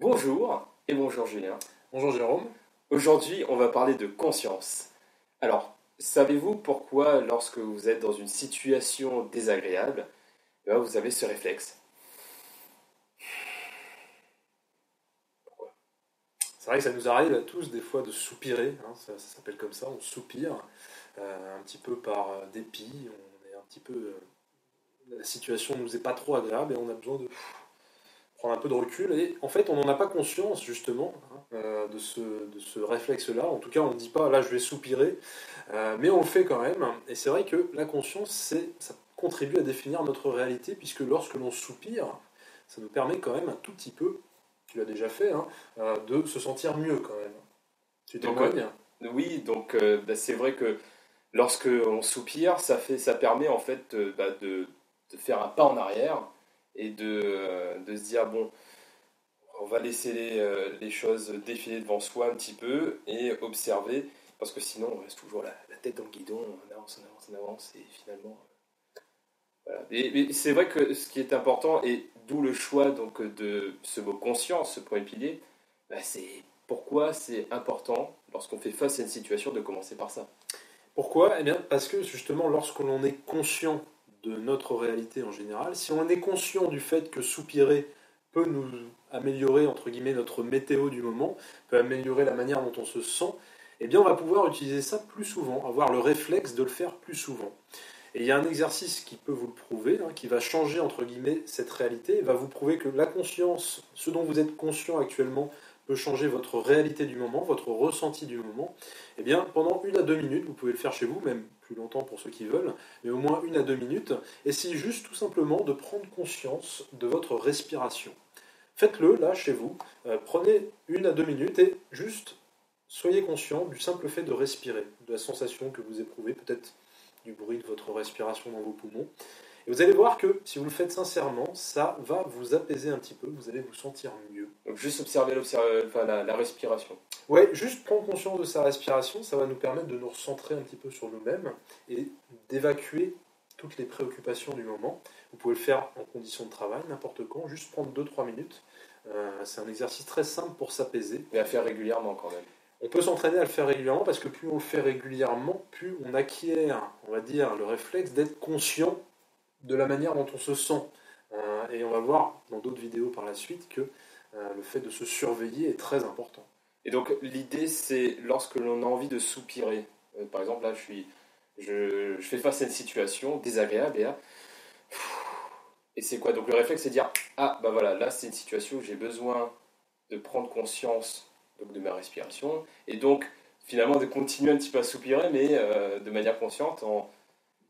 bonjour et bonjour Julien. Bonjour Jérôme. Aujourd'hui, on va parler de conscience. Alors, savez-vous pourquoi lorsque vous êtes dans une situation désagréable, eh ben, vous avez ce réflexe? C'est vrai que ça nous arrive à tous des fois de soupirer, hein, ça, s'appelle comme ça, on soupire euh, un petit peu par euh, dépit, on est un petit peu... Euh, la situation ne nous est pas trop agréable et on a besoin de prendre un peu de recul. Et en fait, on n'en a pas conscience justement hein, de ce, de ce réflexe-là. En tout cas, on ne dit pas là je vais soupirer, mais on le fait quand même. Et c'est vrai que la conscience, ça contribue à définir notre réalité, puisque lorsque l'on soupire, ça nous permet quand même un tout petit peu tu l'as déjà fait, hein, euh, de se sentir mieux quand même. Tu témoignes? Oui, donc euh, bah, c'est vrai que lorsque on soupire, ça, fait, ça permet en fait euh, bah, de, de, faire un pas en arrière et de, de, se dire bon, on va laisser les, les, choses défiler devant soi un petit peu et observer, parce que sinon on reste toujours la, la tête dans le guidon, on avance, on avance, on avance, et finalement et, c'est vrai que ce qui est important, et d'où le choix donc, de ce mot conscience, ce premier pilier, bah, c'est pourquoi c'est important, lorsqu'on fait face à une situation, de commencer par ça. Pourquoi? Eh bien, parce que justement, lorsque l'on est conscient de notre réalité en général, si on est conscient du fait que soupirer peut nous améliorer, entre guillemets, notre météo du moment, peut améliorer la manière dont on se sent, eh bien, on va pouvoir utiliser ça plus souvent, avoir le réflexe de le faire plus souvent. Et il y a un exercice qui peut vous le prouver, hein, qui va changer entre guillemets cette réalité, et va vous prouver que la conscience, ce dont vous êtes conscient actuellement, peut changer votre réalité du moment, votre ressenti du moment. Eh bien, pendant une à deux minutes, vous pouvez le faire chez vous, même longtemps pour ceux qui veulent, mais au moins une à deux minutes. Essayez juste tout simplement de prendre conscience de votre respiration. Faites-le là chez vous. Euh, prenez une à deux minutes et juste soyez conscient du simple fait de respirer, de la sensation que vous éprouvez, peut-être du bruit de votre respiration dans vos poumons. Et vous allez voir que si vous le faites sincèrement, ça va vous apaiser un petit peu, vous allez vous sentir mieux. Donc juste observer enfin, la, respiration. Ouais, juste prendre conscience de sa respiration, ça va nous permettre de nous recentrer un petit peu sur nous-mêmes et d'évacuer toutes les préoccupations du moment. Vous pouvez le faire en condition de travail, n'importe quand, juste prendre 2-3 minutes. Euh, c'est un exercice très simple pour s'apaiser. Et à faire régulièrement quand même. On peut s'entraîner à le faire régulièrement parce que plus on le fait régulièrement, plus on acquiert, on va dire, le réflexe d'être conscient de la manière dont on se sent. Euh, et on va voir dans d'autres vidéos par la suite que euh, le fait de se surveiller est très important. Et donc l'idée c'est lorsque l'on a envie de soupirer, euh, par exemple là je suis, je, fais face à une situation désagréable et et c'est quoi? Donc le réflexe c'est dire ah bah voilà là c'est une situation où j'ai besoin de prendre conscience donc de ma respiration, et donc finalement de continuer un petit peu à soupirer, mais de manière consciente, en,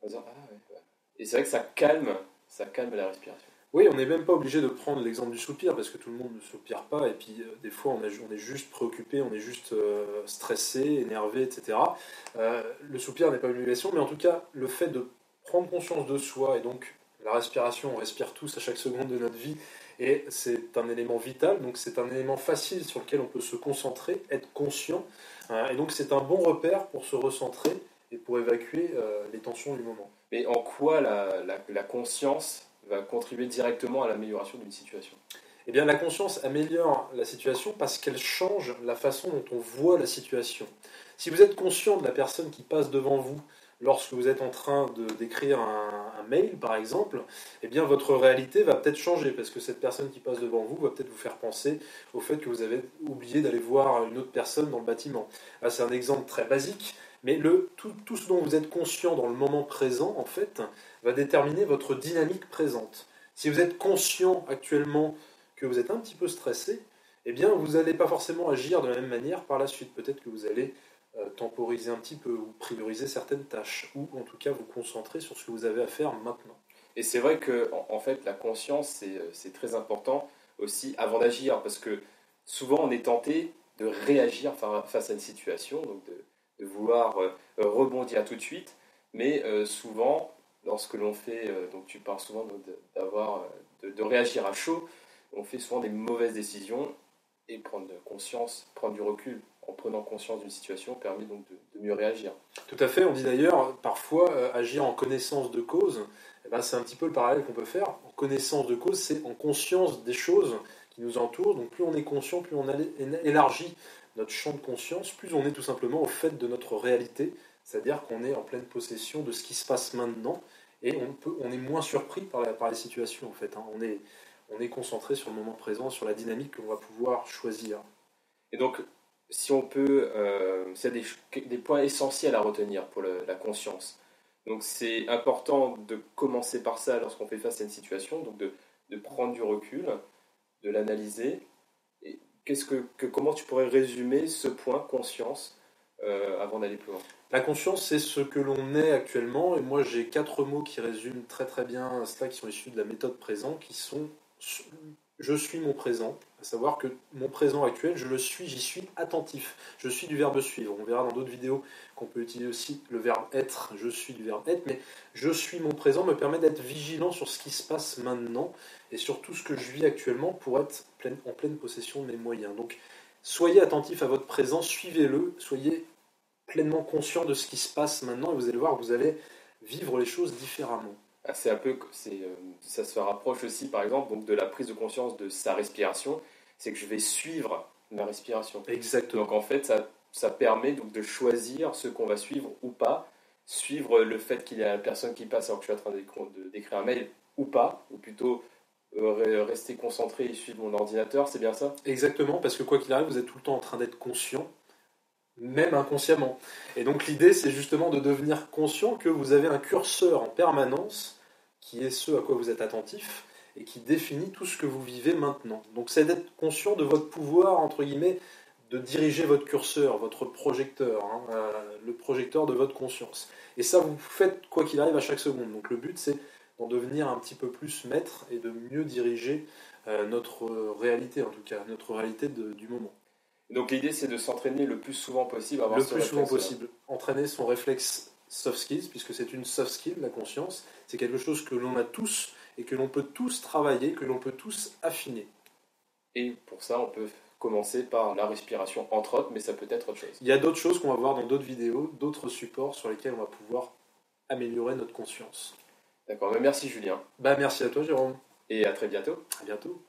disant ah, ouais, Et c'est vrai que ça calme, ça calme la respiration. Oui, on n'est même pas obligé de prendre l'exemple du soupir parce que tout le monde ne soupire pas et puis euh, des fois on, est juste préoccupé, on est juste euh, stressé, énervé, etc. le soupir n'est pas une obligation, mais en tout cas le fait de prendre conscience de soi et donc la respiration, on respire tous à chaque seconde de notre vie et c'est un élément vital, donc c'est un élément facile sur lequel on peut se concentrer, être conscient. Hein, et donc c'est un bon repère pour se recentrer et pour évacuer euh, les tensions du moment. Mais en quoi la, conscience va contribuer directement à l'amélioration d'une situation? Eh bien la conscience améliore la situation parce qu'elle change la façon dont on voit la situation. Si vous êtes conscient de la personne qui passe devant vous, lorsque vous êtes en train d'écrire un, mail, par exemple, eh bien votre réalité va peut-être changer parce que cette personne qui passe devant vous va peut-être vous faire penser au fait que vous avez oublié d'aller voir une autre personne dans le bâtiment. c'est un exemple très basique, mais le, tout, tout, ce dont vous êtes conscient dans le moment présent, en fait, va déterminer votre dynamique présente. Si vous êtes conscient actuellement que vous êtes un petit peu stressé, eh bien, vous n'allez pas forcément agir de la même manière par la suite. Peut-être que vous allez euh, temporiser un petit peu ou prioriser certaines tâches ou en tout cas vous concentrer sur ce que vous avez à faire maintenant. Et c'est vrai que en, fait la conscience c'est euh, très important aussi avant d'agir parce que souvent on est tenté de réagir face à une situation, donc de, vouloir euh, rebondir tout de suite, mais souvent lorsque l'on fait, donc tu parles souvent d'avoir de, de, réagir à chaud, on fait souvent des mauvaises décisions et prendre conscience, prendre du recul en prenant conscience d'une situation permet donc de, mieux réagir. Tout à fait, on dit d'ailleurs parfois euh, agir en connaissance de cause, eh ben, c'est un petit peu le parallèle qu'on peut faire. En connaissance de cause, c'est en conscience des choses qui nous entourent. Donc plus on est conscient, plus on élargit notre champ de conscience, plus on est tout simplement au fait de notre réalité, c'est-à-dire qu'on est en pleine possession de ce qui se passe maintenant et on, est moins surpris par, par les situations en fait. Hein. On, est, on est concentré sur le moment présent, sur la dynamique qu'on va pouvoir choisir. Et donc, si on peut, euh, c'est des, points essentiels à retenir pour la conscience. Donc c'est important de commencer par ça lorsqu'on fait face à une situation, donc de prendre du recul, de l'analyser. Qu'est-ce que, comment tu pourrais résumer ce point conscience euh, avant d'aller plus loin? La conscience, c'est ce que l'on est actuellement, et moi j'ai quatre mots qui résument très très bien cela, qui sont issus de la méthode présent, qui sont je suis mon présent, à savoir que mon présent actuel, je le suis, j'y suis attentif. Je suis du verbe suivre. On verra dans d'autres vidéos qu'on peut utiliser aussi le verbe être, je suis du verbe être, mais je suis mon présent me permet d'être vigilant sur ce qui se passe maintenant et sur tout ce que je vis actuellement pour être en pleine possession de mes moyens. Donc soyez attentif à votre présent, suivez-le, soyez pleinement conscient de ce qui se passe maintenant et vous allez voir, vous allez vivre les choses différemment. C'est un peu, euh, ça se rapproche aussi, par exemple, donc de la prise de conscience de sa respiration. C'est que je vais suivre ma respiration. Exactement. Donc en fait, ça, ça permet donc de choisir ce qu'on va suivre ou pas. Suivre le fait qu'il y a la personne qui passe alors que je suis en train d'écrire un mail ou pas, ou plutôt euh, rester concentré et suivre mon ordinateur, c'est bien ça? Exactement, parce que quoi qu'il arrive, vous êtes tout le temps en train d'être conscient même inconsciemment. Et donc l'idée, c'est justement de devenir conscient que vous avez un curseur en permanence qui est ce à quoi vous êtes attentif et qui définit tout ce que vous vivez maintenant. Donc c'est d'être conscient de votre pouvoir, entre guillemets, de diriger votre curseur, votre projecteur, hein, euh, le projecteur de votre conscience. Et ça, vous faites quoi qu'il arrive à chaque seconde. Donc le but, c'est d'en devenir un petit peu plus maître et de mieux diriger euh, notre réalité, en tout cas, notre réalité du moment. Donc l'idée c'est de s'entraîner le plus souvent possible. Avoir le plus souvent possible. Entraîner son réflexe soft skills, puisque c'est une soft skill, la conscience. C'est quelque chose que l'on a tous et que l'on peut tous travailler, que l'on peut tous affiner. Et pour ça, on peut commencer par la respiration, entre autres, mais ça peut être autre chose. Il y a d'autres choses qu'on va voir dans d'autres vidéos, d'autres supports sur lesquels on va pouvoir améliorer notre conscience. D'accord, merci Julien. Bah, merci à toi Jérôme. Et à très bientôt. À bientôt.